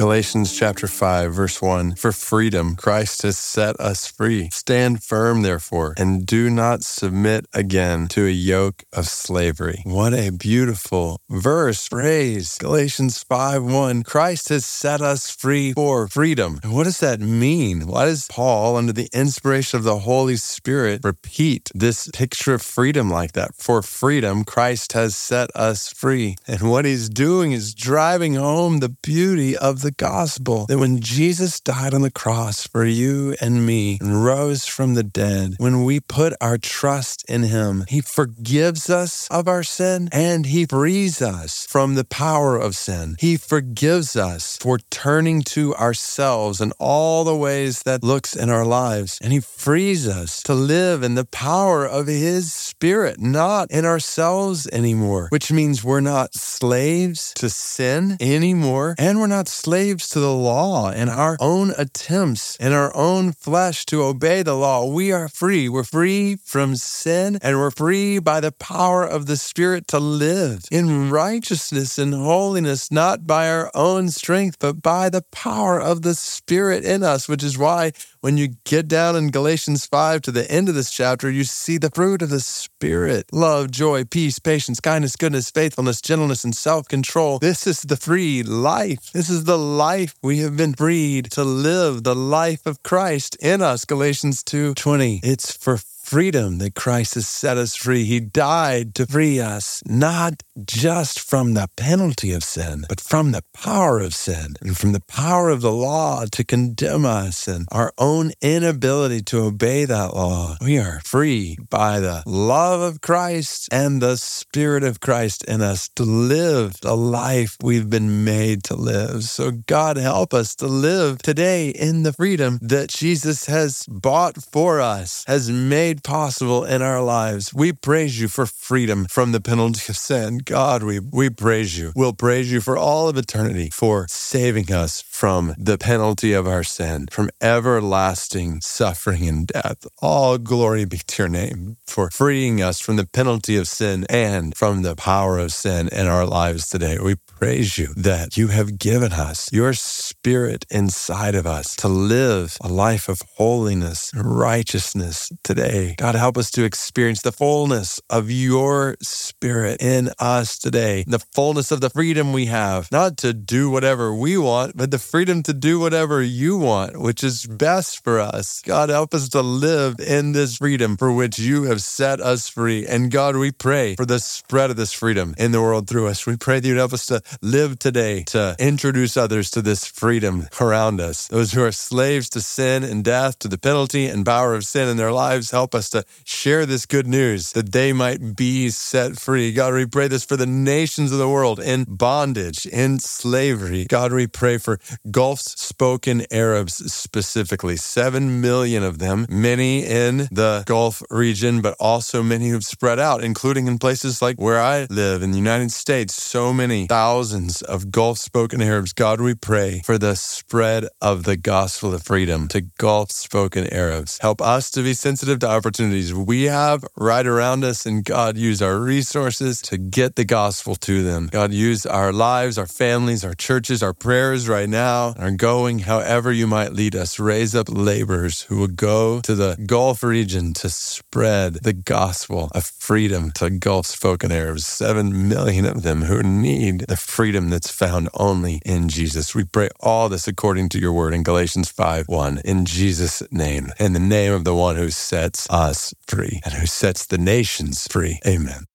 Galatians chapter 5, verse 1 For freedom, Christ has set us free. Stand firm, therefore, and do not submit again to a yoke of slavery. What a beautiful verse, phrase. Galatians 5 1 Christ has set us free for freedom. And what does that mean? Why does Paul, under the inspiration of the Holy Spirit, repeat this picture of freedom like that? For freedom, Christ has set us free. And what he's doing is driving home the beauty of the the gospel that when Jesus died on the cross for you and me and rose from the dead, when we put our trust in him, he forgives us of our sin and he frees us from the power of sin. He forgives us for turning to ourselves and all the ways that looks in our lives. And he frees us to live in the power of his spirit, not in ourselves anymore, which means we're not slaves to sin anymore and we're not slaves slaves to the law and our own attempts in our own flesh to obey the law. We are free. We're free from sin and we're free by the power of the Spirit to live in righteousness and holiness, not by our own strength, but by the power of the Spirit in us, which is why when you get down in Galatians 5 to the end of this chapter, you see the fruit of the Spirit love, joy, peace, patience, kindness, goodness, faithfulness, gentleness, and self control. This is the free life. This is the life we have been freed to live, the life of Christ in us. Galatians 2 20. It's for freedom that Christ has set us free. He died to free us, not just from the penalty of sin, but from the power of sin and from the power of the law to condemn us and our own inability to obey that law. We are free by the love of Christ and the Spirit of Christ in us to live the life we've been made to live. So, God, help us to live today in the freedom that Jesus has bought for us, has made possible in our lives. We praise you for freedom from the penalty of sin. God, we, we praise you. We'll praise you for all of eternity for saving us from the penalty of our sin, from everlasting suffering and death. All glory be to your name for freeing us from the penalty of sin and from the power of sin in our lives today. We praise you that you have given us your spirit inside of us to live a life of holiness and righteousness today. God, help us to experience the fullness of your spirit in us today, the fullness of the freedom we have, not to do whatever we want, but the freedom to do whatever you want, which is best for us. God, help us to live in this freedom for which you have set us free. And God, we pray for the spread of this freedom in the world through us. We pray that you'd help us to live today to introduce others to this freedom around us. Those who are slaves to sin and death, to the penalty and power of sin in their lives, help us to share this good news that they might be set free. God, we pray this for the nations of the world in bondage, in slavery. God, we pray for Gulf spoken Arabs specifically, 7 million of them, many in the Gulf region, but also many who've spread out, including in places like where I live in the United States. So many thousands of Gulf spoken Arabs. God, we pray for the spread of the gospel of freedom to Gulf spoken Arabs. Help us to be sensitive to opportunities we have right around us, and God, use our resources to get the gospel to them. God, use our lives, our families, our churches, our prayers right now, our going however you might lead us. Raise up laborers who will go to the Gulf region to spread the gospel of freedom to Gulf spoken Arabs. Seven million of them who need the freedom that's found only in Jesus. We pray all this according to your word in Galatians 5 1. In Jesus' name, in the name of the one who sets us free and who sets the nations free. Amen.